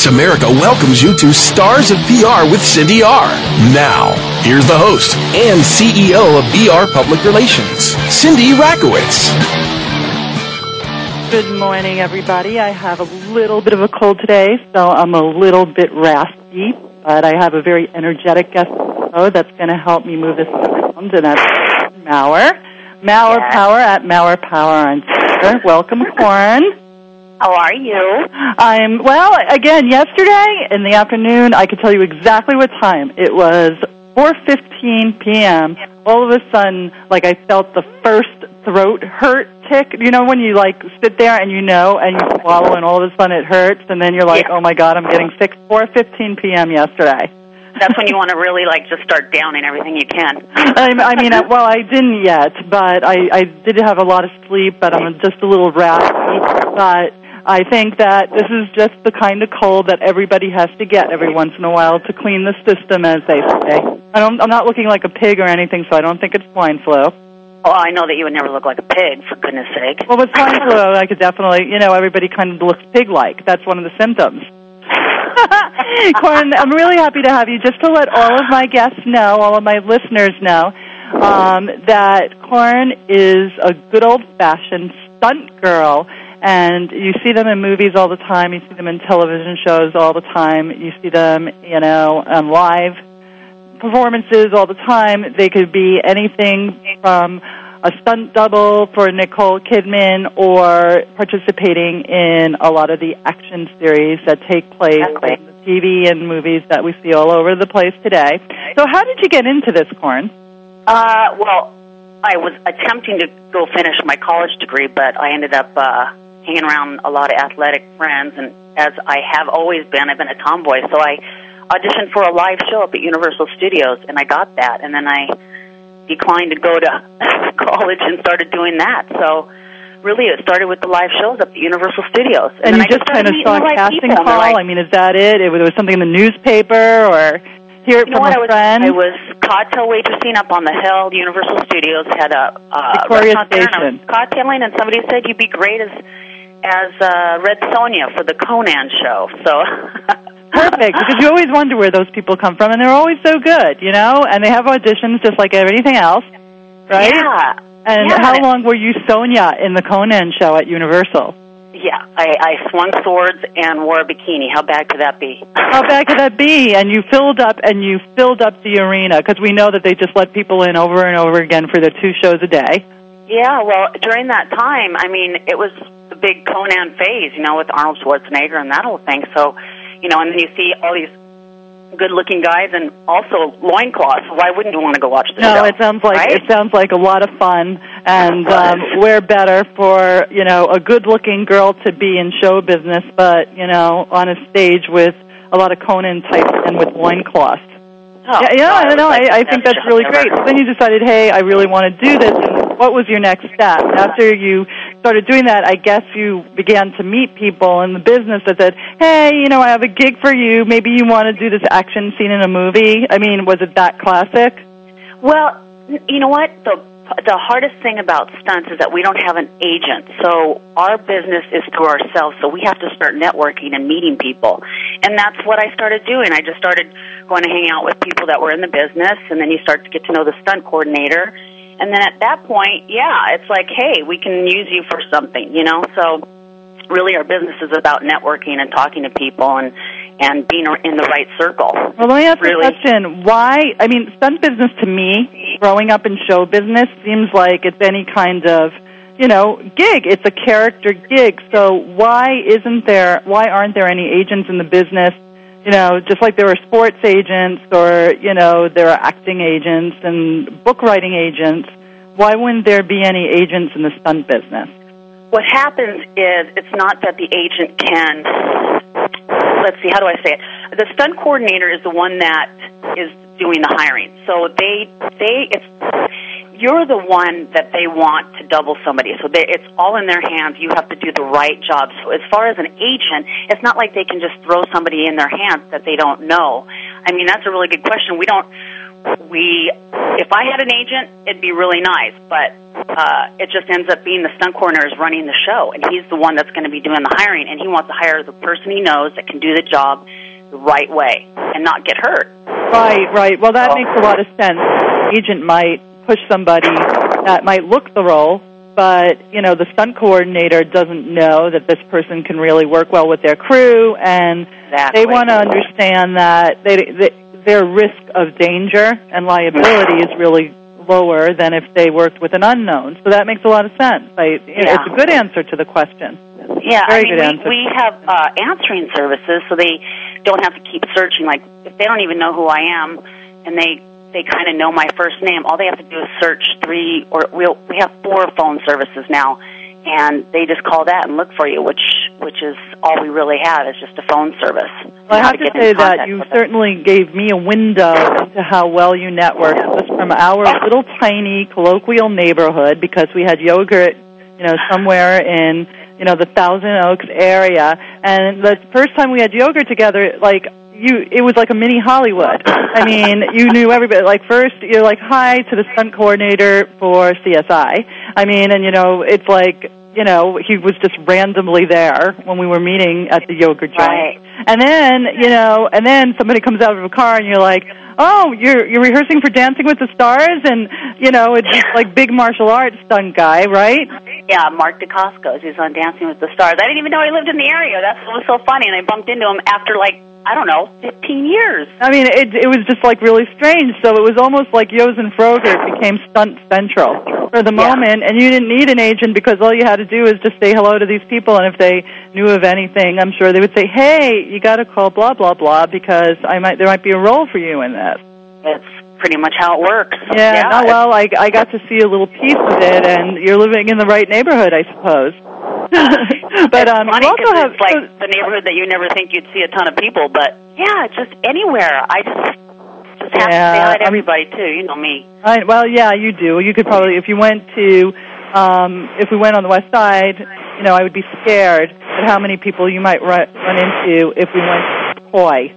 Voice America welcomes you to Stars of PR with Cindy R. Now, here's the host and CEO of BR Public Relations, Cindy Rakowitz. Good morning, everybody. I have a little bit of a cold today, so I'm a little bit raspy, but I have a very energetic guest show that's going to help me move this around, and that's Mower. Mower Yes. Power at Mower Power on Twitter. Welcome, Caryn. How are you? I'm well. Again, yesterday in the afternoon, I could tell you exactly what time. It was 4:15 p.m. All of a sudden, like I felt the first throat hurt tick. You know when you like sit there and you know and you swallow, and all of a sudden it hurts, and then you're like, Yeah. "Oh my God, I'm getting sick." 4:15 p.m. yesterday. That's when you want to really like just start downing everything you can. I, I mean, uh, well, I didn't yet, but I, I did have a lot of sleep, but I'm just a little raspy. But I think that this is just the kind of cold that everybody has to get every once in a while to clean the system, as they say. I don't, I'm not looking like a pig or anything, so I don't think it's swine flu. Oh, I know that you would never look like a pig, for goodness sake. Well, with swine flu, I could definitely, you know, everybody kind of looks pig-like. That's one of the symptoms. Caryn, I'm really happy to have you. Just to let all of my guests know, all of my listeners know, um, that Caryn is a good old-fashioned stunt girl, and you see them in movies all the time. You see them in television shows all the time. You see them, you know, on live performances all the time. They could be anything from a stunt double for Nicole Kidman or participating in a lot of the action series that take place Exactly. in the TV and movies that we see all over the place today. So how did you get into this, Caryn? Uh, well, I was attempting to go finish my college degree, but I ended up uh, hanging around a lot of athletic friends, and as I have always been, I've been a tomboy, so I auditioned for a live show up at Universal Studios, and I got that, and then I declined to go to college and started doing that. So really, it started with the live shows up at Universal Studios, And, then you I just kind of saw a casting people, call. they're I mean, is that it? It was, was something in the newspaper or hear it You know from what? A was friend? I was cocktail waitressing up on the hill. Universal Studios had a uh, Victoria restaurant there, and I was cocktailing, and somebody said you'd be great as as uh, Red Sonja for the Conan show. So Perfect, because you always wonder where those people come from, and they're always so good, you know. And they have auditions just like everything else, right? Yeah. And Yeah. how long were you Sonja in the Conan show at Universal? Yeah, I, I swung swords and wore a bikini. How bad could that be? How bad could that be? And you filled up, and you filled up the arena because we know that they just let people in over and over again for the two shows a day. Yeah, well, during that time, I mean, it was big Conan phase, you know, with Arnold Schwarzenegger and that whole thing. So, you know, and then you see all these good-looking guys and also loincloths. Why wouldn't you want to go watch the No, show? it sounds like right? it sounds like a lot of fun, and um, where better for you know a good-looking girl to be in show business, but you know on a stage with a lot of Conan types and with loincloths. Oh, yeah, yeah, God, I it was know. like I, I think that's really great. So then you decided, hey, I really want to do this. And what was your next step after you started doing that? I guess you began to meet people in the business that said, hey, you know, I have a gig for you. Maybe you want to do this action scene in a movie. I mean, was it that classic? Well, you know what? The the hardest thing about stunts is that we don't have an agent. So our business is through ourselves. So we have to start networking and meeting people. And that's what I started doing. I just started going to hang out with people that were in the business and then you start to get to know the stunt coordinator. And then at that point, yeah, it's like, hey, we can use you for something, you know? So really our business is about networking and talking to people and and being in the right circle. Well, let me ask you Really? a question. Why? I mean, stunt business to me, growing up in show business, seems like it's any kind of, you know, gig. It's a character gig. So why isn't there? Why aren't there any agents in the business? You know, just like there are sports agents, or you know, there are acting agents and book writing agents. Why wouldn't there be any agents in the stunt business? What happens is it's not that the agent can. Let's see, how do I say it? The stunt coordinator is the one that is doing the hiring. So they they it's you're the one that they want to double somebody. So they, it's all in their hands. You have to do the right job. So as far as an agent, it's not like they can just throw somebody in their hands that they don't know. I mean, that's a really good question. We don't. We, if I had an agent, it'd be really nice, but uh, it just ends up being the stunt coordinator is running the show, and he's the one that's going to be doing the hiring, and he wants to hire the person he knows that can do the job the right way and not get hurt. Right, right. Well, that makes a lot of sense. Agent might push somebody that might look the role, but you know the stunt coordinator doesn't know that this person can really work well with their crew, and exactly. they want to understand that they, they, their risk of danger and liability is really lower than if they worked with an unknown. So that makes a lot of sense. I, yeah. It's a good answer to the question. Yeah, Very I mean, good answer. we, we have uh, answering services, so they don't have to keep searching. Like if they don't even know who I am, and they they kind of know my first name. All they have to do is search three, or we we'll, we have four phone services now, and they just call that and look for you, which which is all we really have is just a phone service. Well, I have to in say that you certainly gave me a window into how well you network from our little tiny colloquial neighborhood because we had yogurt, you know, somewhere in you know the Thousand Oaks area, and the first time we had yogurt together, like you, it was like a mini Hollywood. I mean, you knew everybody. Like first, you're like hi to the stunt coordinator for CSI. I mean, and you know, it's like you know, he was just randomly there when we were meeting at the yogurt joint. Right. And then, you know, and then somebody comes out of a car and you're like, "Oh, you're you're rehearsing for Dancing with the Stars," and you know, it's just like big martial arts stunt guy, right? Yeah, Mark Dacascos. He's on Dancing with the Stars. I didn't even know he lived in the area. That's what was so funny. And I bumped into him after like I don't know, 15 years. I mean, it it was just like really strange. So it was almost like Yogen Früz became stunt central for the Yeah. moment, and you didn't need an agent because all you had to do is just say hello to these people, and if they knew of anything, I'm sure they would say, "Hey, you got to call blah blah blah because I might there might be a role for you in this." That's pretty much how it works. Yeah, no, well, I I got to see a little piece of it, and you're living in the right neighborhood, I suppose. but it's um, funny you also have it's like so- the neighborhood that you never think you'd see a ton of people, but yeah, just anywhere. I just just have Yeah, to say I'm- everybody too. You know me. I, well, yeah, you do. You could probably, if you went to, um, if we went on the west side, you know, I would be scared at how many people you might run, run into if we went to Koi.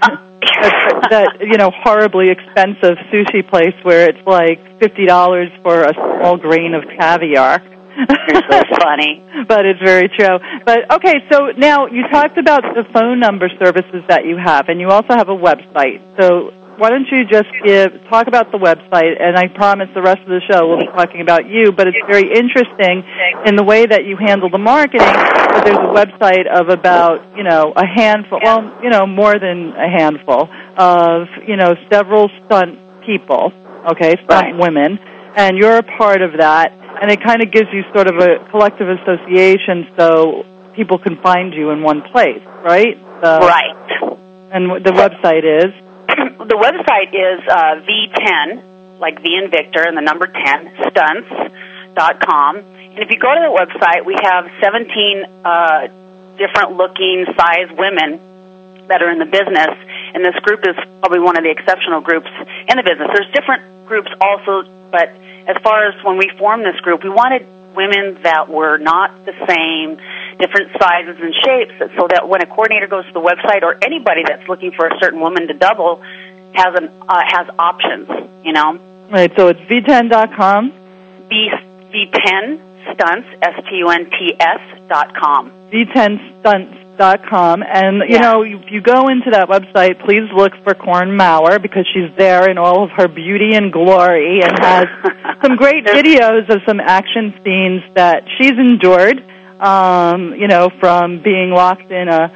that, that you know horribly expensive sushi place where it's like fifty dollars for a small grain of caviar. You're so funny. but it's very true. But okay, so now you talked about the phone number services that you have, and you also have a website. So why don't you just give talk about the website? And I promise the rest of the show we'll be talking about you. But it's very interesting in the way that you handle the marketing. But there's a website of about you know a handful, well you know more than a handful of you know several stunt people. Okay, stunt Right. women, and you're a part of that and it kind of gives you sort of a collective association so people can find you in one place, right? So, Right. And the website is the website is uh, V10, like V and Victor, and the number 10, stunts.com. And if you go to the website, we have 17 uh, different looking size women that are in the business. And this group is probably one of the exceptional groups in the business. There's different groups also, but as far as when we formed this group, we wanted women that were not the same, different sizes and shapes, so that when a coordinator goes to the website or anybody that's looking for a certain woman to double has an uh, has options. You know, right. So it's v10.com, V V10 stunts S T U N T S dot com. V10 stunts dot com, and you Yeah. know if you go into that website, please look for Caryn Mower because she's there in all of her beauty and glory, and has some great videos of some action scenes that she's endured. Um, you know, from being locked in a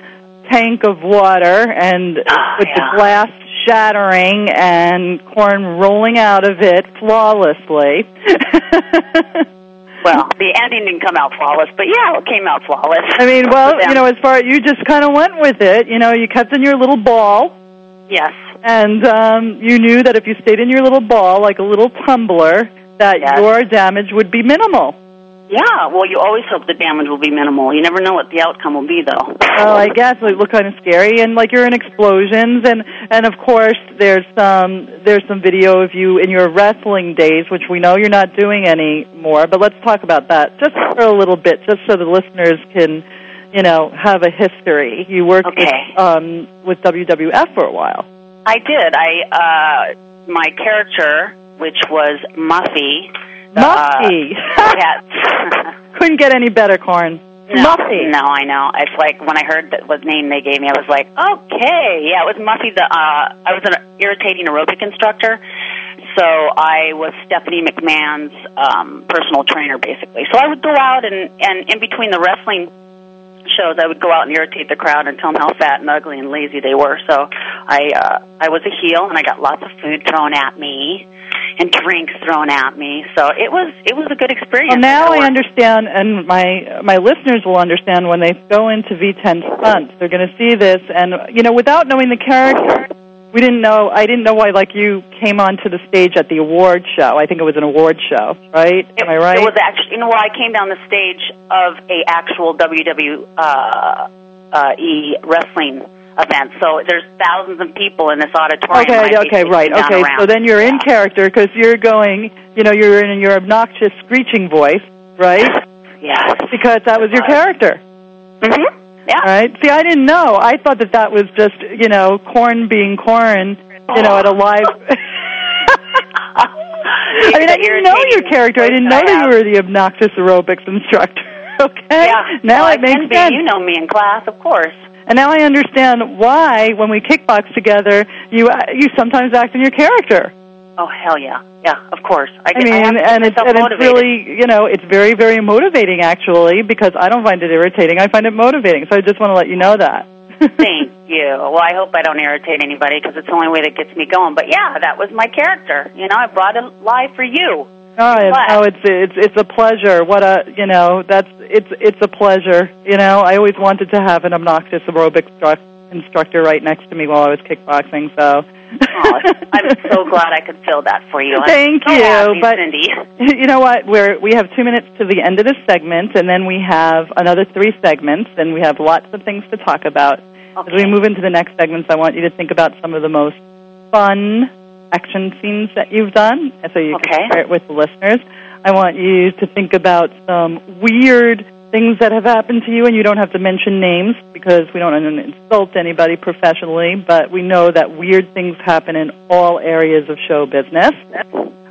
tank of water and Oh, with the glass shattering and Caryn rolling out of it flawlessly. well, the ending didn't come out flawless, but yeah, it came out flawless. I mean, well, you know, as far as you just kind of went with it. You know, you kept in your little ball, yes, and um, you knew that if you stayed in your little ball, like a little tumbler, that Yes. your damage would be minimal. Yeah. Well, you always hope the damage will be minimal. You never know what the outcome will be, though. Oh, I guess it looked kind of scary, and like you're in explosions, and and of course there's some there's some video of you in your wrestling days, which we know you're not doing anymore. But let's talk about that just for a little bit, just so the listeners can, you know, have a history. You worked Okay. with, um, with WWF for a while. I did. I uh, my character, which was Muffy. Muffy. Uh, yes. Couldn't get any better, Caryn. No, Muffy. No, I know. It's like when I heard that what name they gave me, I was like, okay, yeah, it was Muffy. The uh, I was an irritating aerobic instructor, so I was Stephanie McMahon's um, personal trainer, basically. So I would go out and and in between the wrestling shows, I would go out and irritate the crowd and tell them how fat and ugly and lazy they were. So I uh, I was a heel, and I got lots of food thrown at me and drinks thrown at me. So it was it was a good experience. Well, now I understand, and my my listeners will understand when they go into V10 stunts. They're going to see this, and you know, without knowing the character, we didn't know. I didn't know why, like you came onto the stage at the award show. I think it was an award show, right? Am I right? It was actually, you know, well, I came down the stage of a actual WWE uh, uh, E wrestling event. So there's thousands of people in this auditorium. Okay, okay, right. Okay, around. so then you're in character because you're going, you know, you're in your obnoxious screeching voice, right? Yes. Because that was your character. Mm hmm Yeah. Right. See, I didn't know. I thought that that was just, you know, Caryn being Caryn, you know, at a live. I mean, I didn't know your character. I didn't know that you were the obnoxious aerobics instructor. Okay. Yeah. Now well, it I makes can be. sense. You know me in class, of course. And now I understand why, when we kickbox together, you uh, you sometimes act in your character. Oh hell yeah, yeah, of course. I, I mean, I and it's and it's really, you know, it's very very motivating actually because I don't find it irritating. I find it motivating. So I just want to let you know that. Thank you. Well, I hope I don't irritate anybody because it's the only way that gets me going. But yeah, that was my character. You know, I brought it live for you. Oh, it's, oh, it's it's it's a pleasure. What a you know that's it's it's a pleasure. You know, I always wanted to have an obnoxious aerobic stru- instructor right next to me while I was kickboxing. So, Oh, I'm so glad I could fill that for you. I'm Thank so you, happy, but- Cindy. you know what? We're we have two minutes to the end of this segment, and then we have another three segments, and we have lots of things to talk about. As we move into the next segments, I want you to think about some of the most fun action scenes that you've done, so you Okay. can share it with the listeners. I want you to think about some weird things that have happened to you, and you don't have to mention names because we don't want to insult anybody professionally, but we know that weird things happen in all areas of show business.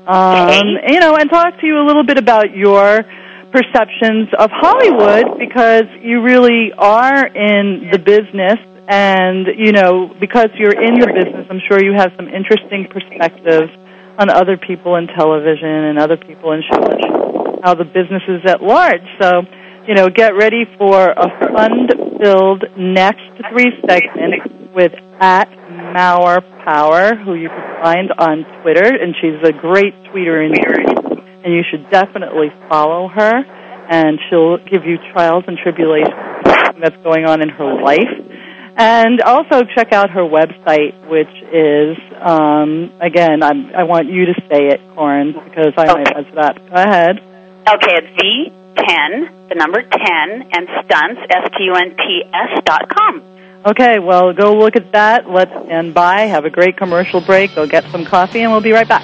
Um, you know, and talk to you a little bit about your perceptions of Hollywood because you really are in the business and, you know, because you're in the business, I'm sure you have some interesting perspectives on other people in television and other people in show how the business is at large. So, you know, get ready for a fun-filled next three segments with at Mower Power, who you can find on Twitter, and she's a great tweeter and you should definitely follow her, and she'll give you trials and tribulations that's going on in her life. And also check out her website, which is um, again, I'm, I want you to say it, Caryn, because I might mess it up. Go ahead. Okay, it's V10, the number 10, and stunts, S-T-U-N-T-S dot com. Okay, well, go look at that. Let's stand by. Have a great commercial break. Go get some coffee, and we'll be right back.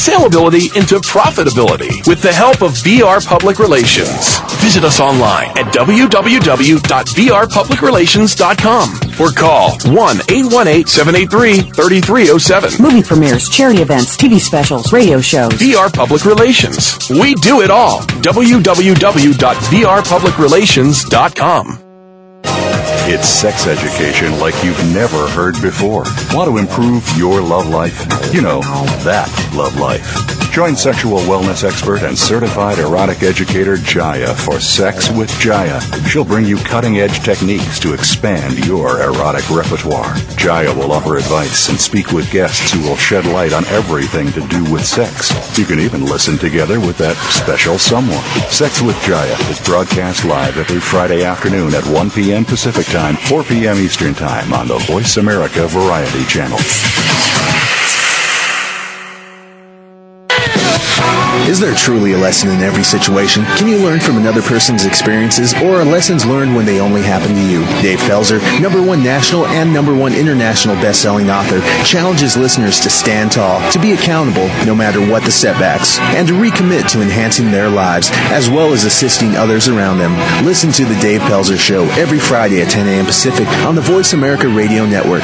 saleability into profitability with the help of VR Public Relations. Visit us online at www.vrpublicrelations.com or call 1-818-783-3307. Movie premieres, charity events, TV specials, radio shows. VR Public Relations. We do it all. www.vrpublicrelations.com. It's sex education like you've never heard before. Want to improve your love life? You know, that love life. Join sexual wellness expert and certified erotic educator Jaya for Sex with Jaya. She'll bring you cutting edge techniques to expand your erotic repertoire. Jaya will offer advice and speak with guests who will shed light on everything to do with sex. You can even listen together with that special someone. Sex with Jaya is broadcast live every Friday afternoon at 1 p.m. Pacific Time, 4 p.m. Eastern Time on the Voice America Variety Channel. Is there truly a lesson in every situation? Can you learn from another person's experiences or are lessons learned when they only happen to you? Dave Pelzer, number one national and number one international best-selling author, challenges listeners to stand tall, to be accountable no matter what the setbacks, and to recommit to enhancing their lives as well as assisting others around them. Listen to the Dave Pelzer Show every Friday at 10 a.m. Pacific on the Voice America Radio Network.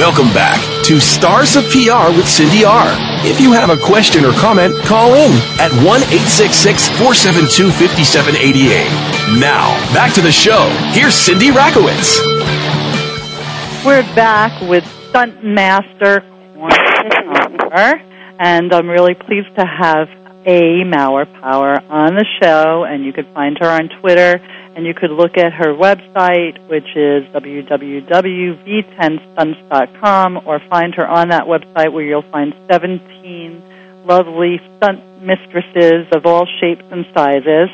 Welcome back to Stars of PR with Cindy R. If you have a question or comment, call in at 1 866 472 5788. Now, back to the show. Here's Cindy Rakowitz. We're back with stunt master and I'm really pleased to have A Mower Power on the show, and you can find her on Twitter, and you could look at her website, which is www.v10stunts.com, or find her on that website where you'll find 17 lovely stunt mistresses of all shapes and sizes.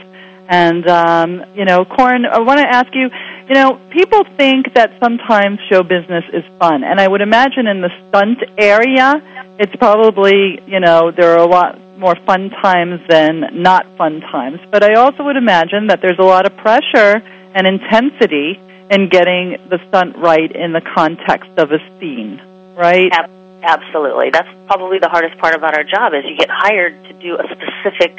And, um, you know, Caryn, I want to ask you, you know, people think that sometimes show business is fun. And I would imagine in the stunt area, it's probably, you know, there are a lot more fun times than not fun times. But I also would imagine that there's a lot of pressure and intensity in getting the stunt right in the context of a scene, right? Absolutely. That's probably the hardest part about our job is you get hired to do a specific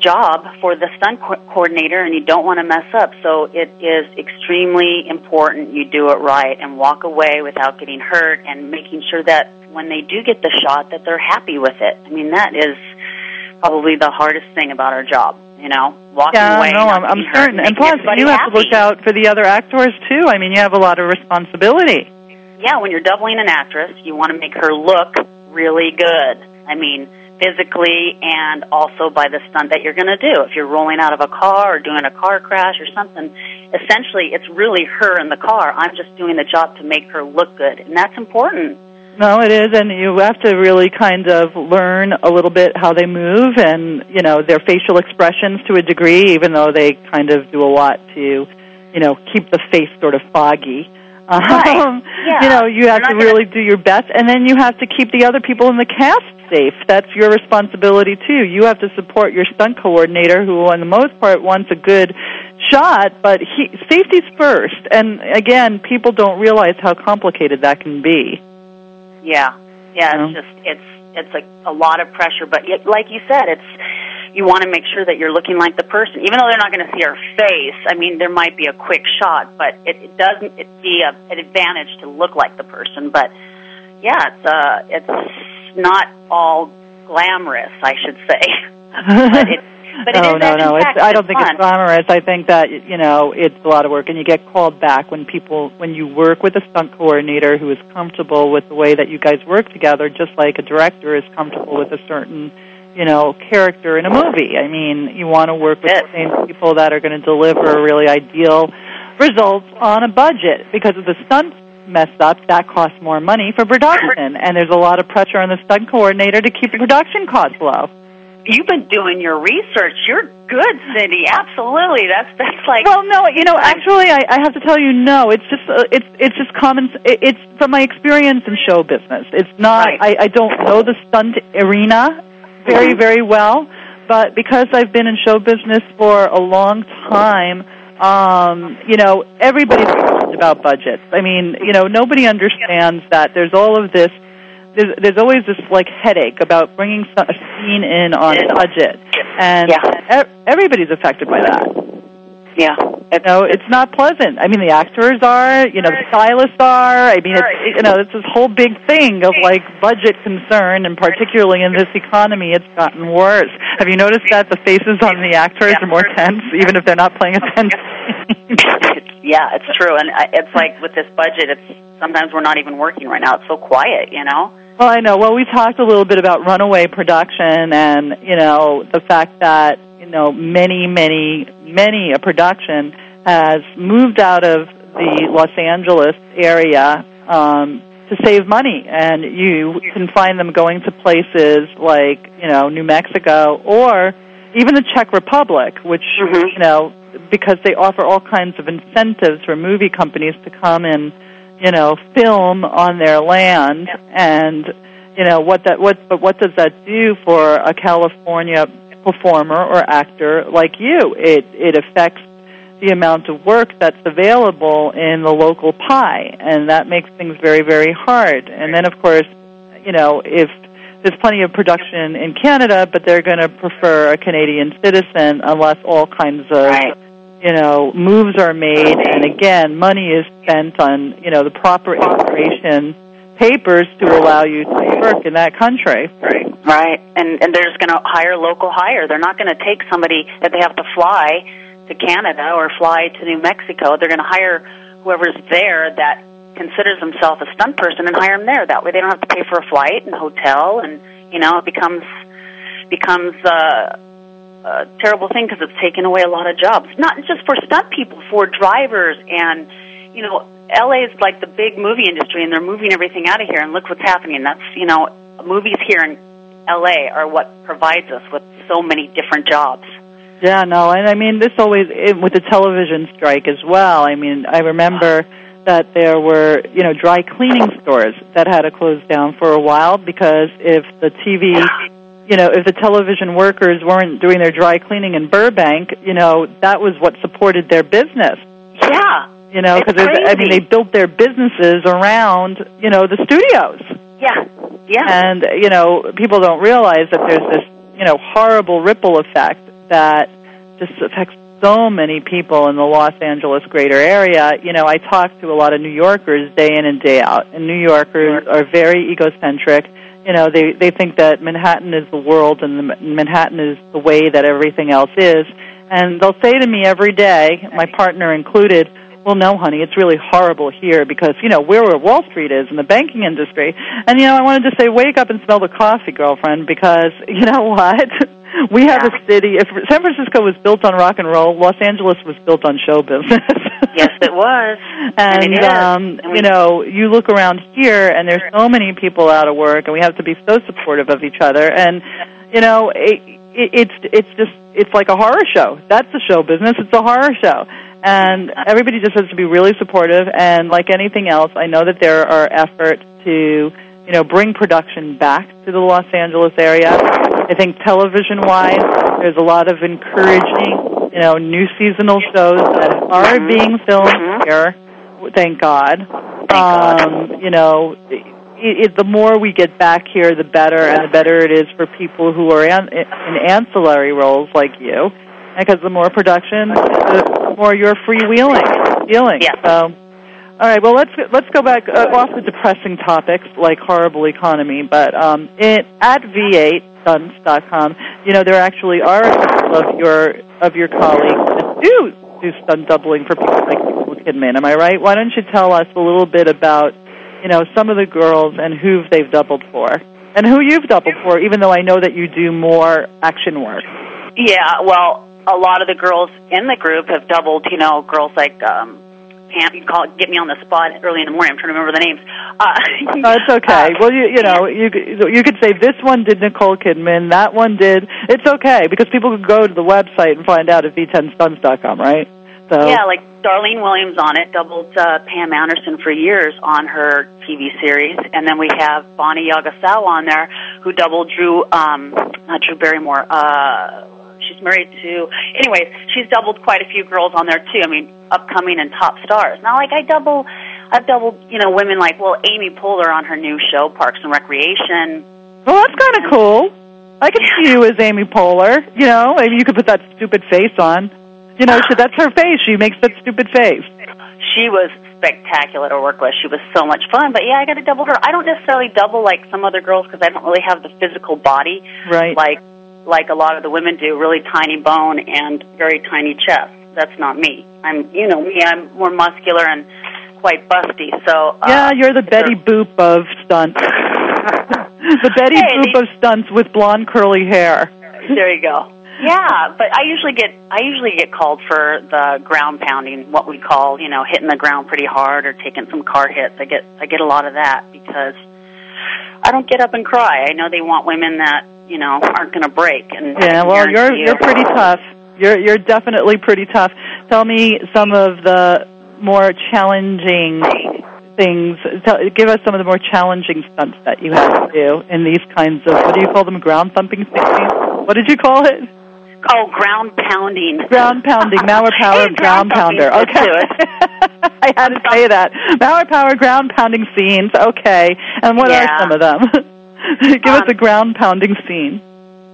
job for the stunt co- coordinator and you don't want to mess up. So it is extremely important you do it right and walk away without getting hurt and making sure that when they do get the shot that they're happy with it. I mean that is probably the hardest thing about our job, you know, walking yeah, away. no, I'm, I'm certain. And plus, you have to look out for the other actors too. I mean, you have a lot of responsibility. yeah, when you're doubling an actress, you want to make her look really good. I mean, physically and also by the stunt that you're going to do. If you're rolling out of a car or doing a car crash or something, essentially it's really her in the car. I'm just doing the job to make her look good, and that's important. No, it is, and you have to really kind of learn a little bit how they move and you know their facial expressions to a degree, even though they kind of do a lot to, you know, keep the face sort of foggy. Right. Um, Yeah. You know, you have to not gonna- really do your best, and then you have to keep the other people in the cast safe. That's your responsibility too. You have to support your stunt coordinator, who, on the most part, wants a good shot, but he, safety's first. And again, people don't realize how complicated that can be. Yeah, yeah. It's just it's it's a, a lot of pressure, but yet, like you said, it's you want to make sure that you're looking like the person, even though they're not going to see her face. I mean, there might be a quick shot, but it, it doesn't it be a, an advantage to look like the person. But yeah, it's uh, it's not all glamorous, I should say. but it, But it no, is no, no. It's, action-packed. I don't think fun. it's glamorous. I think that you know it's a lot of work, and you get called back when people when you work with a stunt coordinator who is comfortable with the way that you guys work together, just like a director is comfortable with a certain you know character in a movie. I mean, you want to work with the same people that are going to deliver really ideal results on a budget because if the stunts mess up, that costs more money for production, and there's a lot of pressure on the stunt coordinator to keep the production costs low. You've been doing your research. You're good, Cindy. Absolutely. That's that's like. Well, no, you know, actually, I, I have to tell you, no. It's just, uh, it's, it's just common. It, it's from my experience in show business. It's not. I, I don't know the stunt arena very, very well, but because I've been in show business for a long time, um, you know, everybody's concerned about budgets. I mean, you know, nobody understands that there's all of this. There's, there's always this like headache about bringing a scene in on budget, and e- everybody's affected by that. Yeah, you know, it's not pleasant. I mean, the actors are, you know, the stylists are. I mean, it's, you know, it's this whole big thing of like budget concern, and particularly in this economy, it's gotten worse. Have you noticed that the faces on the actors are more tense, even if they're not playing oh, a tense? yeah, it's true, and I- it's like with this budget, it's sometimes we're not even working right now. It's so quiet, you know. Well, I know. Well, we talked a little bit about runaway production and, you know, the fact that, you know, many, many, many a production has moved out of the Los Angeles area um, to save money. And you can find them going to places like, you know, New Mexico or even the Czech Republic, which, you know, because they offer all kinds of incentives for movie companies to come and you know, film on their land and you know what that what but what does that do for a California performer or actor like you? It it affects the amount of work that's available in the local pie and that makes things very very hard. And then of course, you know, if there's plenty of production in Canada, but they're going to prefer a Canadian citizen unless all kinds of you know, moves are made, and again, money is spent on, you know, the proper immigration papers to allow you to work in that country. Right. Right. And and they're just going to hire local hire. They're not going to take somebody that they have to fly to Canada or fly to New Mexico. They're going to hire whoever's there that considers himself a stunt person and hire him there. That way, they don't have to pay for a flight and hotel, and you know, it becomes becomes. uh a terrible thing because it's taken away a lot of jobs. Not just for stunt people, for drivers, and you know, LA is like the big movie industry, and they're moving everything out of here. And look what's happening. That's you know, movies here in LA are what provides us with so many different jobs. Yeah, no, and I mean this always it, with the television strike as well. I mean, I remember that there were you know dry cleaning stores that had to close down for a while because if the TV you know, if the television workers weren't doing their dry cleaning in Burbank, you know, that was what supported their business. Yeah. You know, because I mean, they built their businesses around, you know, the studios. Yeah. Yeah. And, you know, people don't realize that there's this, you know, horrible ripple effect that just affects so many people in the Los Angeles greater area. You know, I talk to a lot of New Yorkers day in and day out, and New Yorkers are very egocentric you know they they think that Manhattan is the world and the, Manhattan is the way that everything else is. And they'll say to me every day my partner included well no honey it's really horrible here because you know we're where Wall Street is in the banking industry. And you know I wanted to say wake up and smell the coffee girlfriend because you know what? We have a city if San Francisco was built on rock and roll Los Angeles was built on show business yes it was. And, and it is. um And we- you know you look around here and there's so many people out of work and we have to be so supportive of each other. And you know it, it, it's it's just it's like a horror show. That's the show business. It's a horror show. And everybody just has to be really supportive. And like anything else i know that there are efforts to you know bring production back to the los angeles area. I think television wise there's a lot of encouraging you know new seasonal shows that are being filmed here. Thank god. Thank um you know it, it, the more we get back here, the better, and the better it is for people who are an, in ancillary roles like you. Because the more production, the more you're freewheeling, feeling. So, All right. Well, let's let's go back uh, off the depressing topics like horrible economy, but um, it, at v8stunts.com, you know there actually are a couple of your of your colleagues that do do stunt doubling for people like Nicole Kidman. Am I right? Why don't you tell us a little bit about you know some of the girls and who they've doubled for, and who you've doubled for, even though I know that you do more action work. Yeah, well, a lot of the girls in the group have doubled. You know, girls like um, Pam. You can call it, get me on the spot early in the morning. I'm trying to remember the names. Uh, it's okay. well, you you know you you could say this one did Nicole Kidman, that one did. It's okay because people could go to the website and find out at v10stunts.com, right? So Yeah, like Darlene Williams on it doubled uh, Pam Anderson for years on her TV series, and then we have Bonnie Yagasawa on there who doubled Drew, um, not Drew Barrymore. Uh, she's married to. Anyways, she's doubled quite a few girls on there too. I mean, upcoming and top stars. Now, like I double, I've doubled, you know, women like well, Amy Poehler on her new show Parks and Recreation. well, that's kind of cool. I could see you as Amy Poehler. You know, maybe you could put that stupid face on. You know, she, that's her face. She makes that stupid face. She was spectacular to work with. She was so much fun. But yeah, I got to double her. I don't necessarily double like some other girls because I don't really have the physical body Right. like like a lot of the women do. Really tiny bone and very tiny chest. That's not me. I'm you know me. I'm more muscular and quite busty. So uh, yeah, you're the Betty Boop of stunts. the Betty Hey, Boop of stunts with blonde curly hair. there you go. Yeah, but I usually get I usually get called for the ground pounding, what we call you know hitting the ground pretty hard or taking some car hits. I get I get a lot of that because I don't get up and cry. I know they want women that you know aren't going to break. And Yeah, well, you're you- you're pretty tough. You're you're definitely pretty tough. Tell me some of the more challenging things. Tell, give us some of the more challenging stunts that you have to do in these kinds of what do you call them? Ground thumping things? What did you call it? Oh, ground pounding. Ground pounding, Mower Power Hey, ground ground pounder. Okay. I had to say that. Mower Power ground pounding scenes. Okay. And what Yeah. are some of them? Give us Um, a ground pounding scene.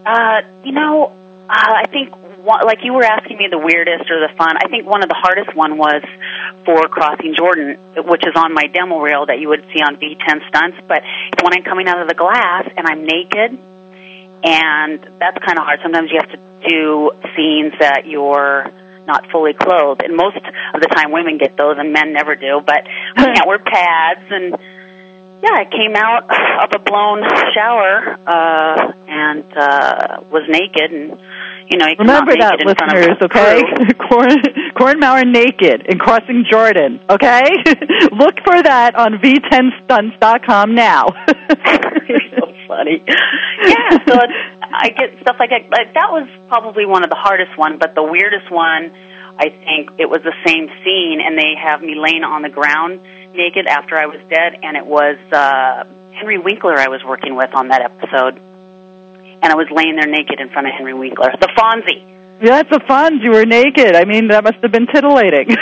Uh, you know, uh, I think like you were asking me the weirdest or the fun. I think one of the hardest one was for crossing Jordan, which is on my demo reel that you would see on V10 stunts. But when I'm coming out of the glass and I'm naked, and that's kind of hard. Sometimes you have to do scenes that you're not fully clothed, and most of the time women get those, and men never do. But we can't wear pads and yeah, I came out of a blown shower uh, and uh, was naked, and you know, you Remember that, in listeners, okay? Caryn, Caryn Mower naked and crossing Jordan, okay? Look for that on v10stunts.com now. You're so funny. Yeah, so it's, I get stuff like that. Like, that was probably one of the hardest one, but the weirdest one, I think it was the same scene, and they have me laying on the ground naked after I was dead, and it was uh, Henry Winkler I was working with on that episode, and I was laying there naked in front of Henry Winkler, the Fonzie. yeah, that's the fun. You were naked. I mean, that must have been titillating.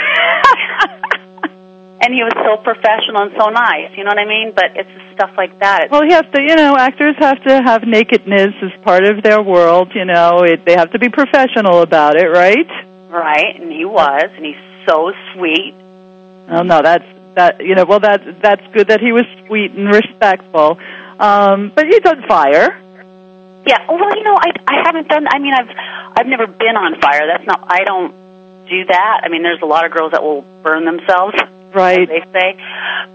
and he was so professional and so nice. You know what I mean? But it's stuff like that. It's, well, you have to, you know, actors have to have nakedness as part of their world, you know. It, they have to be professional about it, right? right, and he was, and he's so sweet. Oh no, that's that. You know, well, that that's good that he was sweet and respectful. Um, but you done fire, Yeah. Well, you know, I I haven't done. I mean, I've I've never been on fire. That's not. I don't do that. I mean, there's a lot of girls that will burn themselves. right? They say,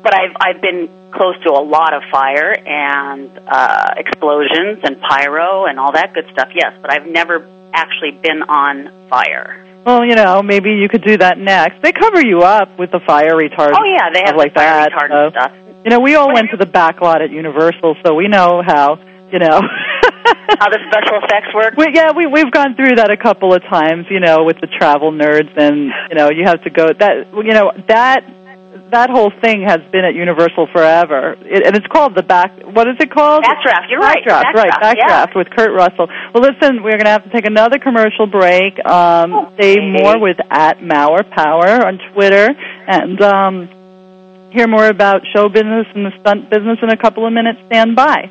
but I've I've been close to a lot of fire and uh, explosions and pyro and all that good stuff. Yes, but I've never actually been on fire. Well, you know, maybe you could do that next. They cover you up with the fire retardant. Oh yeah, they have like the fire that. retardant stuff. You know, we all went to the back lot at Universal, so we know how. You know. How the special effects work. We, yeah, we we've gone through that a couple of times, you know, with the travel nerds, and you know, you have to go that you know that that whole thing has been at Universal forever, it, and it's called the back. What is it called? Backdraft. You're right. Backdraft, right? Backdraft, yeah. With Kurt Russell. Well, listen, we're going to have to take another commercial break. Um, Stay more with at Mower Power on Twitter, and um, hear more about show business and the stunt business in a couple of minutes. Stand by.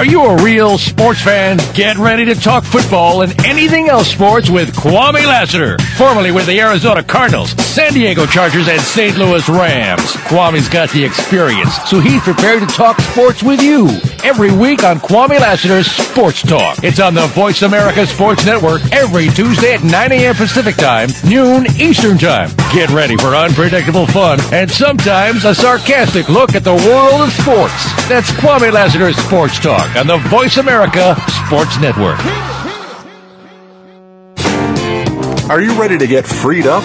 Are you a real sports fan? Get ready to talk football and anything else sports with Kwame Lassiter, formerly with the Arizona Cardinals, San Diego Chargers, and St. Louis Rams. Kwame's got the experience, so he's prepared to talk sports with you every week on Kwame Lassiter's Sports Talk. It's on the Voice America Sports Network every Tuesday at 9 a.m. Pacific Time, noon Eastern Time. Get ready for unpredictable fun and sometimes a sarcastic look at the world of sports. That's Kwame Lassiter's Sports Talk on the Voice America Sports Network. Are you ready to get freed up?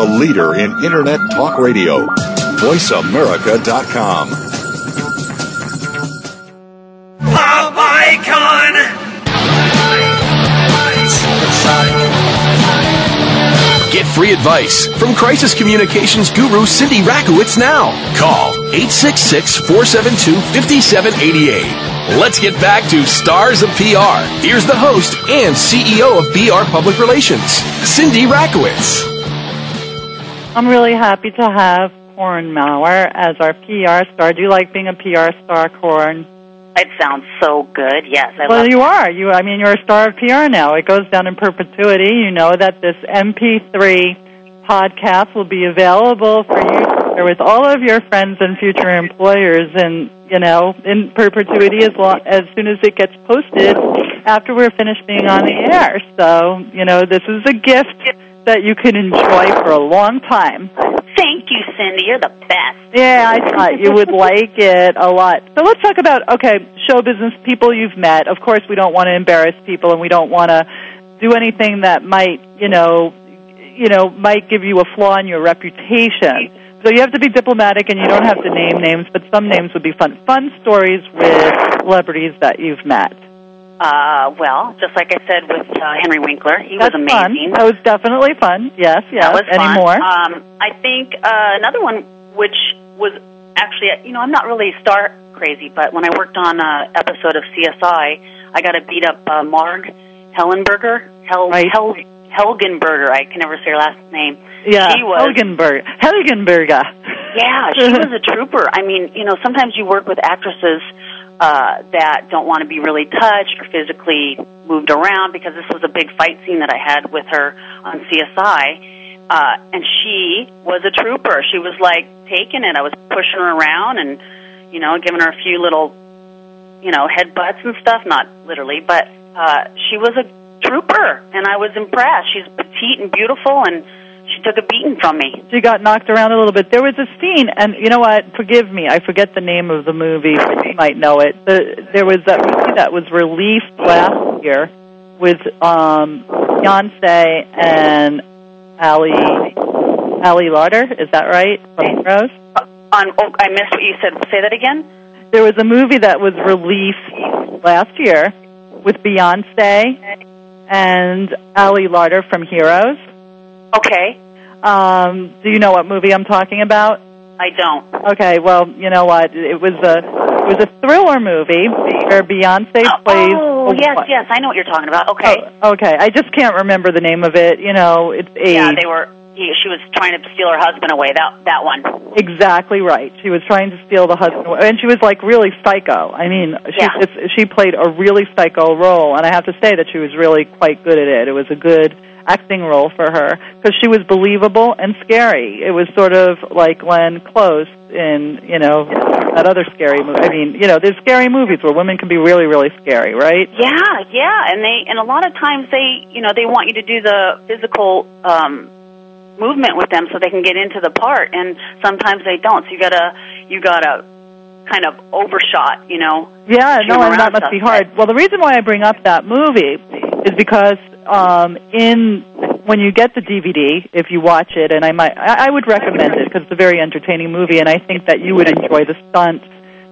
the leader in Internet Talk Radio, VoiceAmerica.com. Pop icon. Get free advice from crisis communications guru Cindy Rakowitz now. Call 866-472-5788. Let's get back to Stars of PR. Here's the host and CEO of BR Public Relations, Cindy Rakowitz. I'm really happy to have Caryn Mower as our PR star. Do you like being a PR star, Caryn? It sounds so good. Yes, I well, you are. You, I mean, you're a star of PR now. It goes down in perpetuity. You know that this MP3 podcast will be available for you to with all of your friends and future employers, and you know, in perpetuity as long as soon as it gets posted after we're finished being on the air. So, you know, this is a gift that you can enjoy for a long time. Thank you, Cindy. You're the best. Yeah, I thought you would like it a lot. So let's talk about okay, show business people you've met. Of course, we don't want to embarrass people, and we don't want to do anything that might, you know, you know, might give you a flaw in your reputation. So you have to be diplomatic, and you don't have to name names, but some names would be fun. Fun stories with celebrities that you've met. Uh, well, just like I said with uh, Henry Winkler, he That's was amazing. Fun. That was definitely fun. Yes, yes. That was Any fun. more? Um, I think uh, another one, which was actually, you know, I'm not really star crazy, but when I worked on an episode of CSI, I got to beat up uh, Marg Hellenberger. Hel- Hel- Helgenberger. I can never say her last name. yeah, she was. Helgenberg. Helgenberga. Yeah, she was a trooper. I mean, you know, sometimes you work with actresses uh, that don't want to be really touched or physically moved around because this was a big fight scene that I had with her on CSI. Uh, and she was a trooper. She was like taking it. I was pushing her around and, you know, giving her a few little, you know, headbutts and stuff. Not literally, but uh, she was a trooper, and I was impressed. She's petite and beautiful, and she took a beating from me. She got knocked around a little bit. There was a scene, and you know what? Forgive me, I forget the name of the movie, you might know it. The, there was that movie that was released last year with um, Beyonce and Ali Ali Lauder. Is that right? From Rose. On, oh, I missed what you said. Say that again. There was a movie that was released last year with Beyonce and Ali Larter from Heroes. Okay. Um, do you know what movie I'm talking about? I don't. Okay, well, you know what? It was a it was a thriller movie where Beyonce plays. Oh, yes, yes, I know what you're talking about. Okay. Oh, okay, I just can't remember the name of it. You know, it's a Yeah, they were. He, she was trying to steal her husband away. That that one. Exactly right. She was trying to steal the husband, away, and she was like really psycho. I mean, she Yeah. she played a really psycho role, and I have to say that she was really quite good at it. It was a good acting role for her because she was believable and scary. It was sort of like Glenn Close in you know that other scary movie. I mean, you know, there's scary movies where women can be really, really scary, right? Yeah, yeah, and they and a lot of times they, you know, they want you to do the physical um movement with them so they can get into the part, and sometimes they don't. So you gotta you gotta kind of overshot, you know. Yeah, no, and that must stuff. be hard. Well, the reason why I bring up that movie is because um, in when you get the DVD, if you watch it, and I might, I, I would recommend it because it's a very entertaining movie, and I think that you would enjoy the stunts.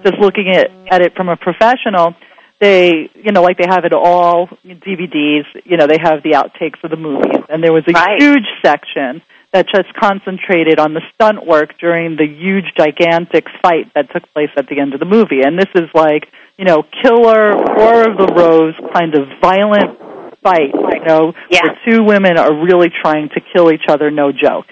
Just looking at at it from a professional, they, you know, like they have it all DVDs. You know, they have the outtakes of the movies, and there was a huge section that just concentrated on the stunt work during the huge, gigantic fight that took place at the end of the movie. And this is like, you know, killer, War of the Rose kind of violent fight, you know, where two women are really trying to kill each other, no joke.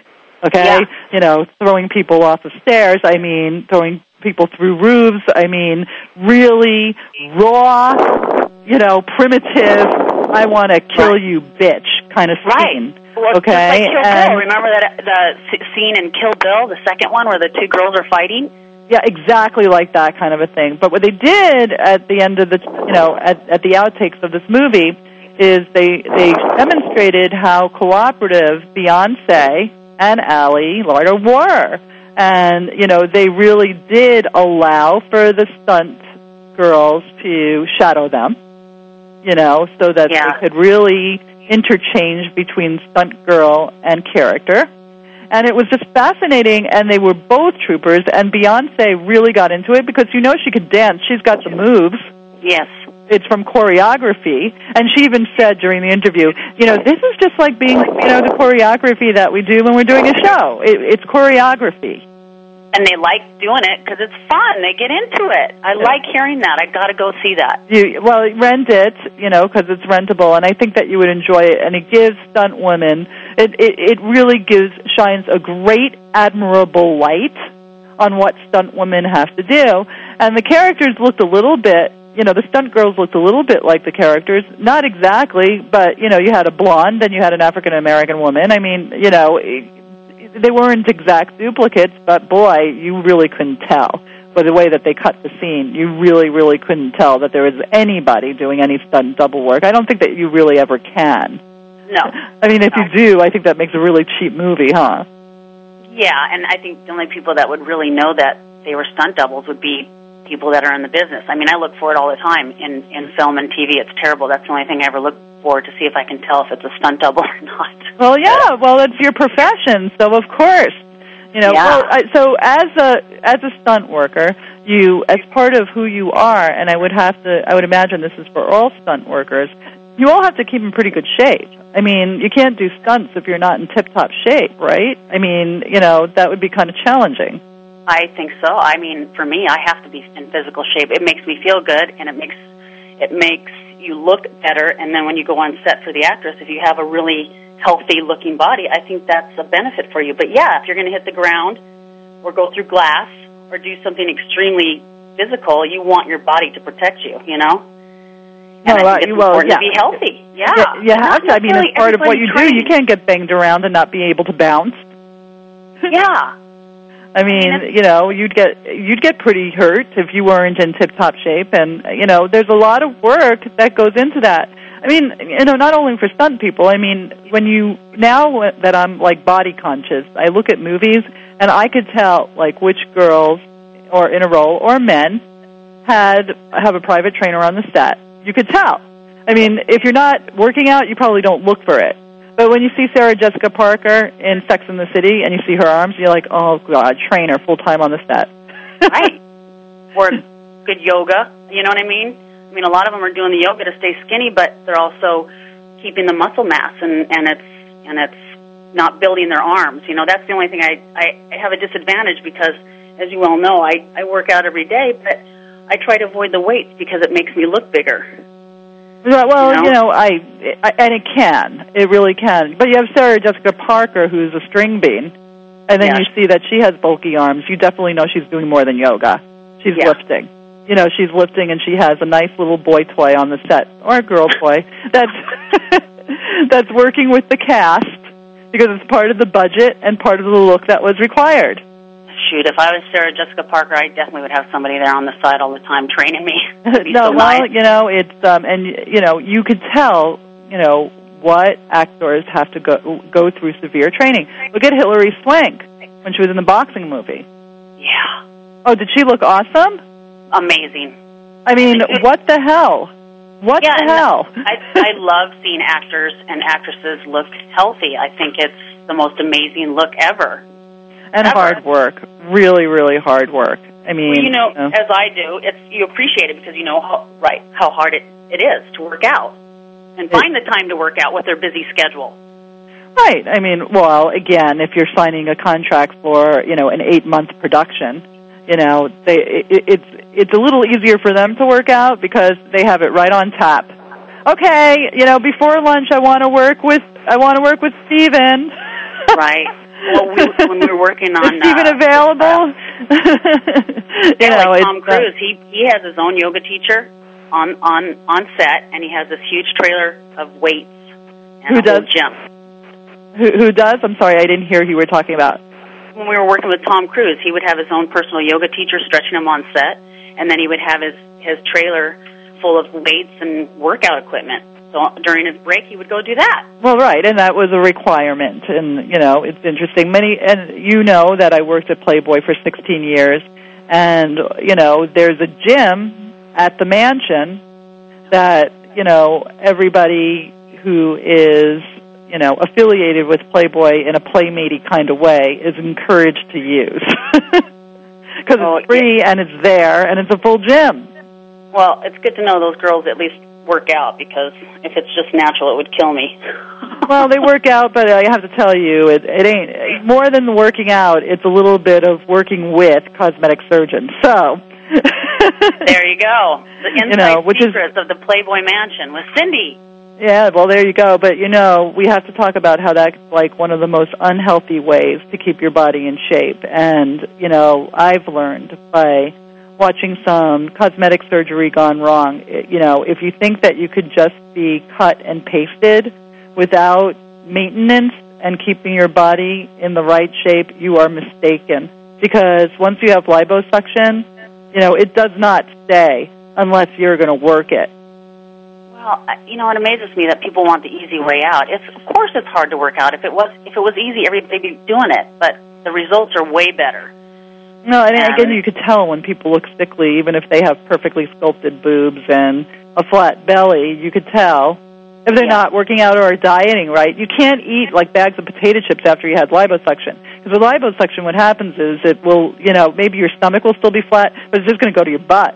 Okay? You know, throwing people off of stairs, I mean, throwing people through roofs, I mean, really raw, you know, primitive, I want to kill you, bitch kind of scene. Well, okay? like Kill And- Bill. Remember that the scene in Kill Bill, the second one, where the two girls are fighting? Yeah, exactly like that kind of a thing. But what they did at the end of the, you know, at, at the outtakes of this movie is they they demonstrated how cooperative Beyonce and Ali Larter were, and you know they really did allow for the stunt girls to shadow them, you know, so that Yeah. they could really interchange between stunt girl and character and it was just fascinating and they were both troopers and Beyonce really got into it because you know she could dance she's got the moves Yes. It's from choreography and she even said during the interview you know this is just like being you know the choreography that we do when we're doing a show it, it's choreography And they like doing it because it's fun. They get into it. I like hearing that. I got to go see that. you well rent it you know because it's rentable and i think that you would enjoy it and it gives stunt women it, it it really gives shines a great admirable light on what stunt women have to do and the characters looked a little bit you know the stunt girls looked a little bit like the characters not exactly but you know you had a blonde and you had an african american woman i mean you know they weren't exact duplicates, but boy, you really couldn't tell by the way that they cut the scene. You really, really couldn't tell that there was anybody doing any stunt double work. I don't think that you really ever can. No. I mean, if you do, I think that makes a really cheap movie, huh? Yeah, and I think the only people that would really know that they were stunt doubles would be people that are in the business. I mean, I look for it all the time in in film and TV. It's terrible. That's the only thing I ever look for to see if I can tell if it's a stunt double or not. Well, yeah. Well, it's your profession, so of course, you know. Yeah. Well, I, so as a as a stunt worker, you as part of who you are, and I would have to. I would imagine this is for all stunt workers. You all have to keep in pretty good shape. I mean, you can't do stunts if you're not in tip top shape, right? I mean, you know, that would be kind of challenging. I think so. I mean, for me, I have to be in physical shape. It makes me feel good, and it makes it makes you look better. And then when you go on set for the actress, if you have a really healthy looking body, I think that's a benefit for you. But yeah, if you're going to hit the ground or go through glass or do something extremely physical, you want your body to protect you. You know. No, And I uh, think it's well, important yeah. to be healthy. Yeah. Yeah, you have to. I mean, as part of what you necessarily do, you can't get banged around and not be able to bounce. Yeah. I mean, you know, you'd get you'd get pretty hurt if you weren't in tip top shape, and you know, there's a lot of work that goes into that. I mean, you know, not only for stunt people. I mean, when you now that I'm like body conscious, I look at movies and I could tell like which girls, or in a role, or men had have a private trainer on the set. You could tell. I mean, if you're not working out, you probably don't look for it. But when you see Sarah Jessica Parker in Sex in the City and you see her arms, you're like, oh god, trainer full time on the set. right. Or good yoga. You know what I mean? I mean, a lot of them are doing the yoga to stay skinny, but they're also keeping the muscle mass, and and it's and it's not building their arms. You know, that's the only thing I I, I have a disadvantage because, as you well know, I I work out every day, but I try to avoid the weights because it makes me look bigger. Right, well, You know? you know, I, I and it can, it really can. But you have Sarah Jessica Parker, who's a string bean, and then Yeah. you see that she has bulky arms. You definitely know she's doing more than yoga. She's Yeah. lifting. You know, she's lifting, and she has a nice little boy toy on the set or a girl toy that's that's working with the cast because it's part of the budget and part of the look that was required. Shoot, if I was Sarah Jessica Parker, I definitely would have somebody there on the side all the time training me. No, so well, nice. you know, it's um, and you know, you could tell, you know, what actors have to go go through severe training. Look at Hilary Swank when she was in the boxing movie. Yeah, Oh, did she look awesome? amazing. I mean, what the hell? What yeah, the hell? I I love seeing actors and actresses look healthy. I think it's the most amazing look ever. And ever. hard work, really, really hard work. I mean, Well, you know, uh, as I do, it's you appreciate it because you know how right how hard it, it is to work out and find the time to work out with their busy schedule. Right. I mean, well, again, if you're signing a contract for, you know, an 8-month production, you know, they it, it's it's a little easier for them to work out because they have it right on tap. Okay, you know, before lunch I want to work with I want to work with Steven. Right. Well, we, when we were working on Is Steven uh, available? you yeah, know, like it's, Tom uh, Cruise, he he has his own yoga teacher on on on set, and he has this huge trailer of weights and Who does? gym. who, who does? I'm sorry, I didn't hear who you were talking about. When we were working with Tom Cruise, he would have his own personal yoga teacher stretching him on set, and then he would have his his trailer full of weights and workout equipment. So during his break, he would go do that. Well, right, and that was a requirement, and you know it's interesting. Many, and you know that I worked at Playboy for 16 years, and you know there's a gym at the mansion that you know everybody who is you know affiliated with Playboy in a playmatey kind of way is encouraged to use because Oh, it's free and it's there and it's a full gym. Well, it's good to know those girls at least work out because if it's just natural, it would kill me. well, they work out, but I have to tell you, it, it ain't more than working out. It's a little bit of working with cosmetic surgeons. So, there you go. The inside You know, which is- of the Playboy Mansion with Cindy. yeah, well, there you go. But you know, we have to talk about how that's like one of the most unhealthy ways to keep your body in shape. And you know, I've learned by watching some cosmetic surgery gone wrong. You know, if you think that you could just be cut and pasted without maintenance and keeping your body in the right shape, you are mistaken. Because once you have liposuction, you know, it does not stay unless you're going to work it. Well, you know, it amazes me that people want the easy way out. It's of course it's hard to work out. If it was if it was easy, everybody'd be doing it. But the results are way better. No, and Yeah. again, you could tell when people look sickly, even if they have perfectly sculpted boobs and a flat belly. You could tell if they're Yeah. not working out or dieting right. You can't eat like bags of potato chips after you had liposuction. Because with liposuction, what happens is it will, you know, maybe your stomach will still be flat, but it's just going to go to your butt.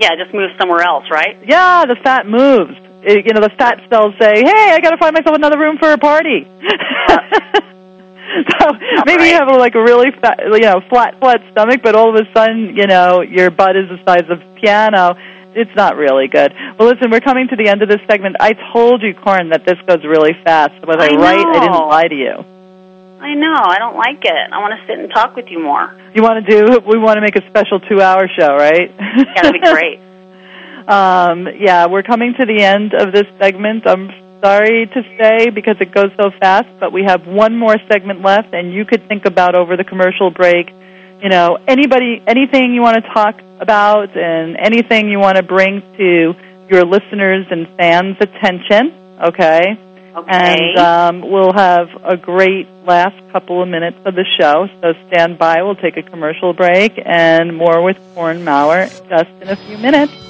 Yeah, it just move somewhere else, right? Yeah, the fat moves. It, you know, the fat cells say, "Hey, I got to find myself another room for a party." so maybe you have a, like a really fat, you know, flat, flat stomach, but all of a sudden, you know, your butt is the size of a piano. It's not really good. Well, listen, we're coming to the end of this segment. I told you, Caryn, that this goes really fast. Was I, I right? I didn't lie to you. I know. I don't like it. I want to sit and talk with you more. You want to do? We want to make a special two-hour show, right? Yeah, that'd be great. Um, yeah, we're coming to the end of this segment. I'm sorry to say because it goes so fast, but we have one more segment left, and you could think about over the commercial break. You know, anybody, anything you want to talk about, and anything you want to bring to your listeners and fans' attention. Okay. Okay. And um, we'll have a great last couple of minutes of the show. So stand by. We'll take a commercial break and more with Caryn Mower just in a few minutes.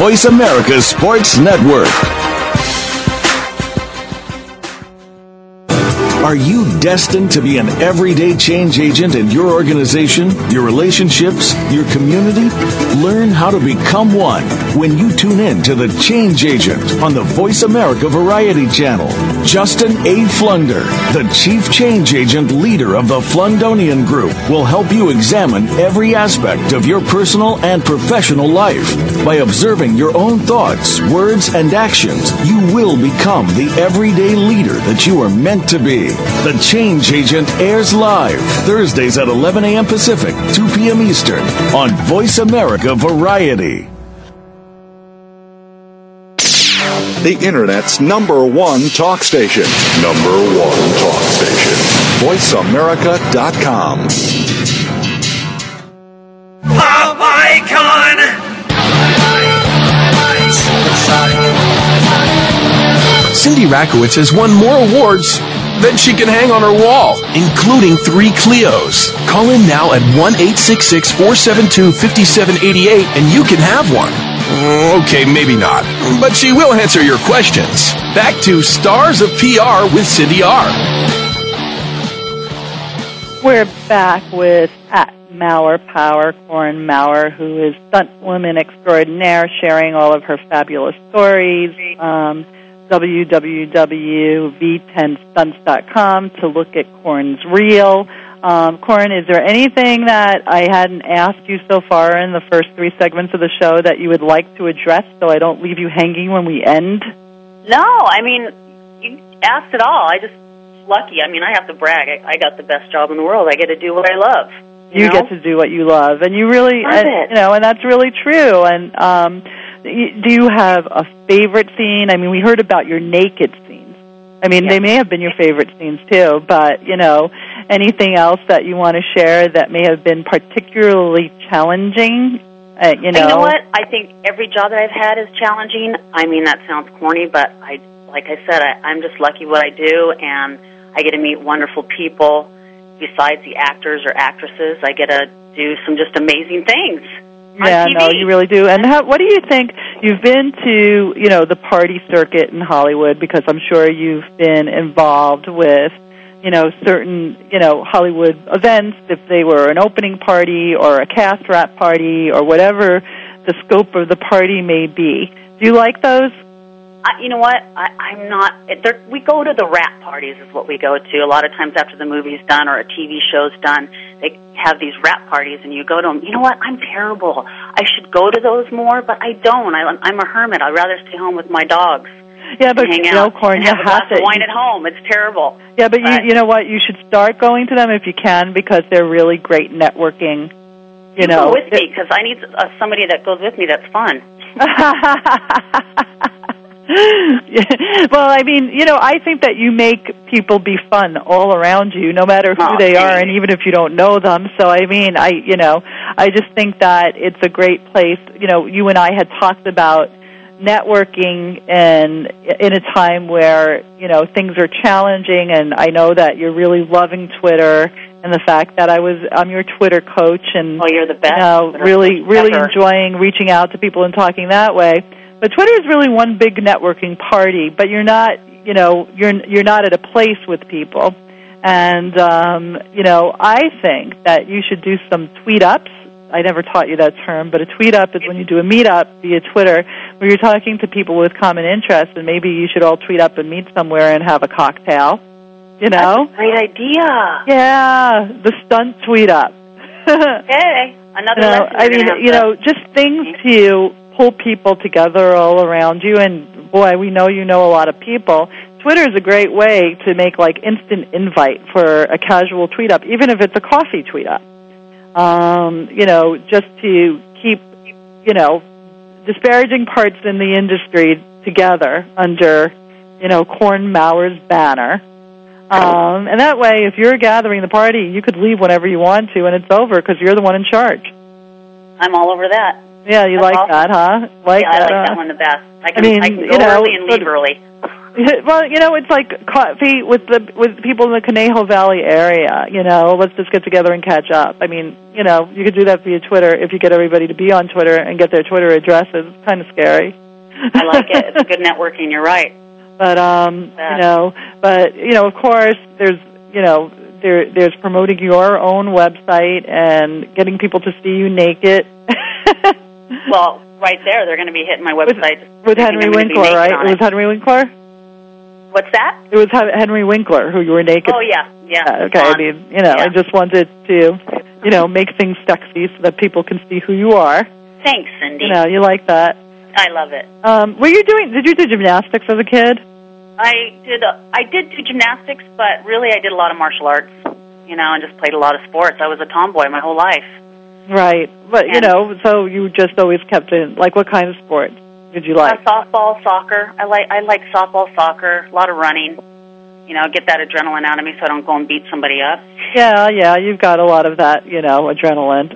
Voice America Sports Network. Are you destined to be an everyday change agent in your organization, your relationships, your community? Learn how to become one when you tune in to The Change Agent on the Voice America Variety Channel. Justin A. Flunder, the Chief Change Agent leader of the Flundonian Group, will help you examine every aspect of your personal and professional life. By observing your own thoughts, words, and actions, you will become the everyday leader that you are meant to be. The Change Agent airs live Thursdays at 11 a.m. Pacific, 2 p.m. Eastern on Voice America Variety. The Internet's number one talk station. Number one talk station. VoiceAmerica.com. Pop icon! Cindy Rakowitz has won more awards than she can hang on her wall, including three Clios. Call in now at 1 866 472 5788 and you can have one. Okay, maybe not, but she will answer your questions. Back to Stars of PR with Cindy R. We're back with at Mower Power, Caryn Mower, who is stunt woman extraordinaire, sharing all of her fabulous stories. Um, www.v10stunts.com to look at Caryn's reel. Um, Caryn, is there anything that I hadn't asked you so far in the first three segments of the show that you would like to address so I don't leave you hanging when we end? No, I mean, you asked it all. I just lucky. I mean, I have to brag. I, I got the best job in the world. I get to do what I love. You, know? get to do what you love, and you really, Love and, it. you know, and that's really true. And um, do you have a favorite scene? I mean, we heard about your naked scenes. I mean, they may have been your favorite scenes too, but you know, anything else that you want to share that may have been particularly challenging? Uh, you know, You know what? I think every job that I've had is challenging. I mean, that sounds corny, but I, like I said, I, I'm just lucky what I do, and I get to meet wonderful people. Besides the actors or actresses, I get to do some just amazing things. Yeah, no, you really do. And how, what do you think? You've been to, you know, the party circuit in Hollywood because I'm sure you've been involved with, you know, certain, you know, Hollywood events, if they were an opening party or a cast wrap party or whatever the scope of the party may be. Do you like those? I, you know what? I, I'm not. it- We go to the wrap parties, is what we go to. A lot of times after the movie's done or a TV show's done, they have these wrap parties, and you go to them. You know what? I'm terrible. I should go to those more, but I don't. I, I'm a hermit. I'd rather stay home with my dogs. Yeah, but hang you out and you have a glass have to. of wine at home. It's terrible. Yeah, but you, you know what? You should start going to them if you can because they're really great networking. You know, go with me because I need uh, somebody that goes with me. That's fun. well, I mean, you know, I think that you make people be fun all around you, no matter who Oh, they are, and even if you don't know them. So, I mean, I, you know, I just think that it's a great place. You know, you and I had talked about networking and in a time where you know things are challenging and I know that you're really loving Twitter and the fact that I was I'm your Twitter coach and Oh, you're the best. you know, really really ever. enjoying reaching out to people and talking that way. But Twitter is really one big networking party, but you're not, you know, you're you're not at a place with people. And um, you know, I think that you should do some tweet ups. I never taught you that term, but a tweet up is when you do a meet up via Twitter where you're talking to people with common interests and maybe you should all tweet up and meet somewhere and have a cocktail. You know? That's a great idea. Yeah, the stunt tweet up. Okay, another you know, lesson. I mean, you know, just things to pull people together all around you. And boy, we know you know a lot of people. Twitter is a great way to make like instant invite for a casual tweet up, even if it's a coffee tweet up. Um, you know, just to keep, you know, disparaging parts in the industry together under, you know, Caryn Mower's banner. Um, and that way, if you're gathering the party, you could leave whenever you want to, and it's over because you're the one in charge. I'm all over that. Yeah, you That's like awesome. that, huh? Like yeah, I that, like that one the best. I can, mean, I can go you know, early and leave early. well, you know, it's like coffee with the with people in the Conejo Valley area. You know, let's just get together and catch up. I mean, you know, you could do that via Twitter if you get everybody to be on Twitter and get their Twitter addresses. It's kind of scary. I like it. It's good networking. You're right. But um, Yeah. you know, but you know, of course, there's you know, there there's promoting your own website and getting people to see you naked. Well, right there, they're going to be hitting my website. With thinking Henry I'm gonna be Winkler, right? It was Henry Winkler. What's that? It was Henry Winkler who you were naked. Oh yeah, yeah. Yeah, okay, I mean, you know, I just wanted to, you know, make things sexy so that people can see who you are. Thanks, Cindy. You know, you like that. I love it. Um, were you doing? Did you do gymnastics as a kid? I did. Uh, I did do gymnastics, but really, I did a lot of martial arts. You know, and just played a lot of sports. I was a tomboy my whole life. Right, but you know, so you just always kept in. Like, what kind of sports did you like? Uh, softball, soccer. I like. I like softball, soccer. A lot of running. You know, get that adrenaline out of me so I don't go and beat somebody up. Yeah, yeah, you've got a lot of that, you know, adrenaline.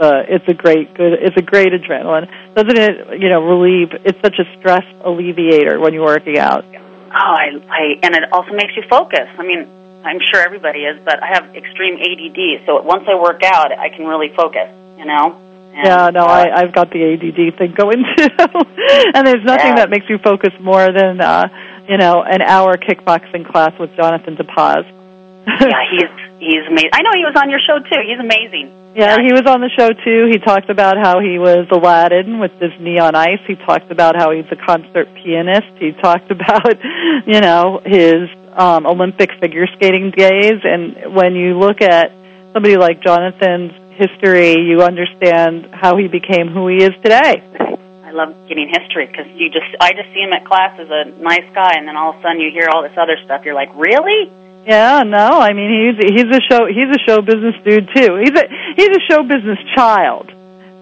Uh, it's a great, good. It's a great adrenaline, doesn't it? You know, relieve. It's such a stress alleviator when you're working out. Oh, I, I, and it also makes you focus. I mean, I'm sure everybody is, but I have extreme ADD, so once I work out, I can really focus. You know. And, yeah, no, uh, I, I've got the ADD thing going too, and there's nothing Yeah. that makes you focus more than, uh, you know, an hour kickboxing class with Jonathan DePaz. yeah, he's he's amazing. I know he was on your show too. He's amazing. Yeah, he was on the show too. He talked about how he was Aladdin with Disney on Ice. He talked about how he's a concert pianist. He talked about, you know, his um, Olympic figure skating days. And when you look at somebody like Jonathan's history, you understand how he became who he is today. I love getting history because you just I just see him at class as a nice guy, and then all of a sudden you hear all this other stuff. You're like, really? Yeah, no, I mean he's he's a show he's a show business dude too. He's a he's a show business child.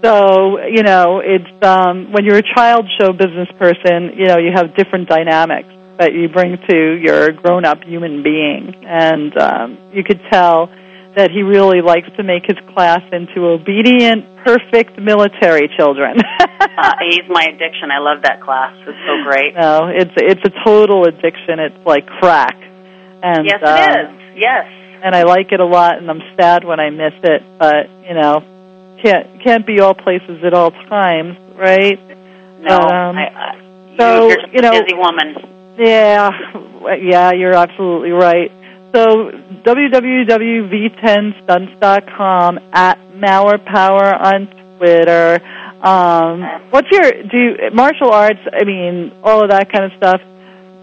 So, you know, it's um when you're a child show business person, you know, you have different dynamics that you bring to your grown up human being. And um you could tell that he really likes to make his class into obedient, perfect military children. uh, he's my addiction. I love that class. It's so great. no, it's it's a total addiction. It's like crack. And yes, uh, it is. Yes. and I like it a lot, and I'm sad when I miss it. But you know, can't can't be all places at all times, right? No. Um, I, I, so, you're just you know- a busy woman. Yeah, yeah, you're absolutely right. So www.v10stunts.com at Mower Power on Twitter. Um, what's your do you, martial arts? I mean, all of that kind of stuff.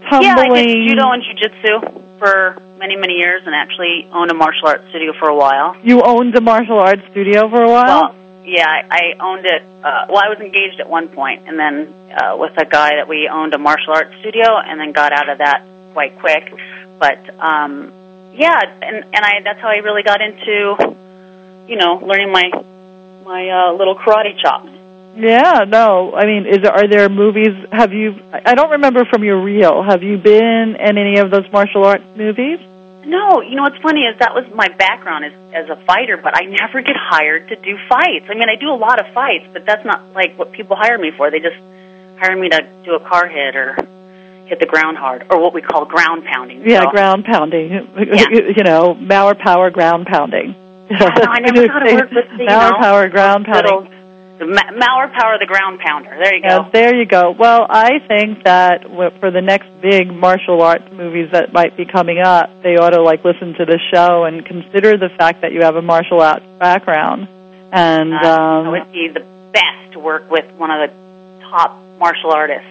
Tumbling. Yeah, I did judo and jujitsu for many, many years, and actually owned a martial arts studio for a while. You owned a martial arts studio for a while. Well, yeah, I, I owned it. Uh, well, I was engaged at one point, and then uh, with a guy that we owned a martial arts studio, and then got out of that quite quick. But um, yeah, and and I that's how I really got into, you know, learning my my uh, little karate chops. Yeah, no. I mean, is are there movies? Have you? I don't remember from your reel. Have you been in any of those martial arts movies? No, you know what's funny is that was my background as as a fighter, but I never get hired to do fights. I mean, I do a lot of fights, but that's not like what people hire me for. They just hire me to do a car hit or hit the ground hard, or what we call ground pounding. Yeah, so, ground pounding. Yeah. you know, Mower power ground pounding. no, I never thought it worked with the, Mower know, power ground pounding. the Mower power, the ground pounder. There you go. Yeah, there you go. Well, I think that for the next big martial arts movies that might be coming up, they ought to like listen to the show and consider the fact that you have a martial arts background. And Uh, um, it would be the best to work with one of the top martial artists.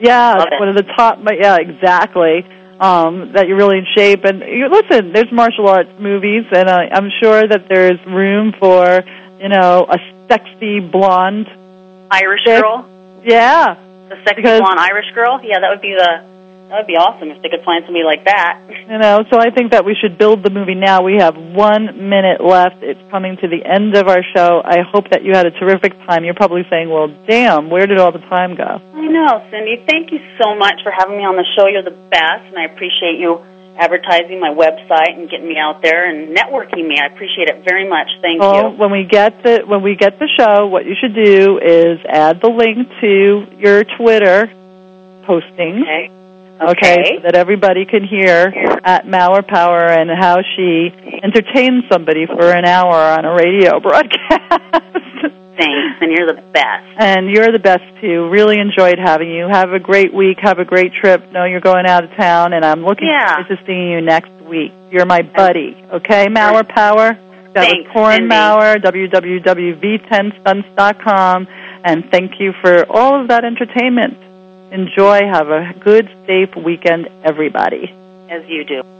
Yeah, Love it. one of the top. Yeah, exactly. Um, that you're really in shape. And you, listen, there's martial arts movies, and uh, I'm sure that there's room for you know a sexy blonde Irish chick. girl, Yeah, the sexy Because- blonde Irish girl. Yeah, that would be the that would be awesome if they could find somebody like that. You know, so I think that we should build the movie now. We have one minute left. It's coming to the end of our show. I hope that you had a terrific time. You're probably saying, well, damn, where did all the time go? I know, Cindy. Thank you so much for having me on the show. You're the best, and I appreciate you advertising my website and getting me out there and networking me. I appreciate it very much. Thank Well, you. when we get the when we get the show, what you should do is add the link to your Twitter posting. Okay. Okay, so that everybody can hear at Mower Power and how she entertains somebody for an hour on a radio broadcast. Thanks, and you're the best. And you're the best too. Really enjoyed having you. Have a great week. Have a great trip. Know you're going out of town, and I'm looking Yeah. forward to seeing you next week. You're my buddy. Okay, Mower Power. That Thanks, was Caryn. Mower, www.v10stunts.com, and thank you for all of that entertainment. Enjoy. Have a good, safe weekend, everybody. As you do.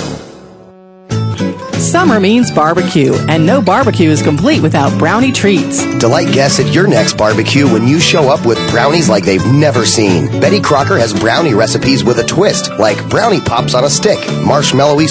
Summer means barbecue, and no barbecue is complete without brownie treats. Delight guests at your next barbecue when you show up with brownies like they've never seen. Betty Crocker has brownie recipes with a twist, like brownie pops on a stick, marshmallowy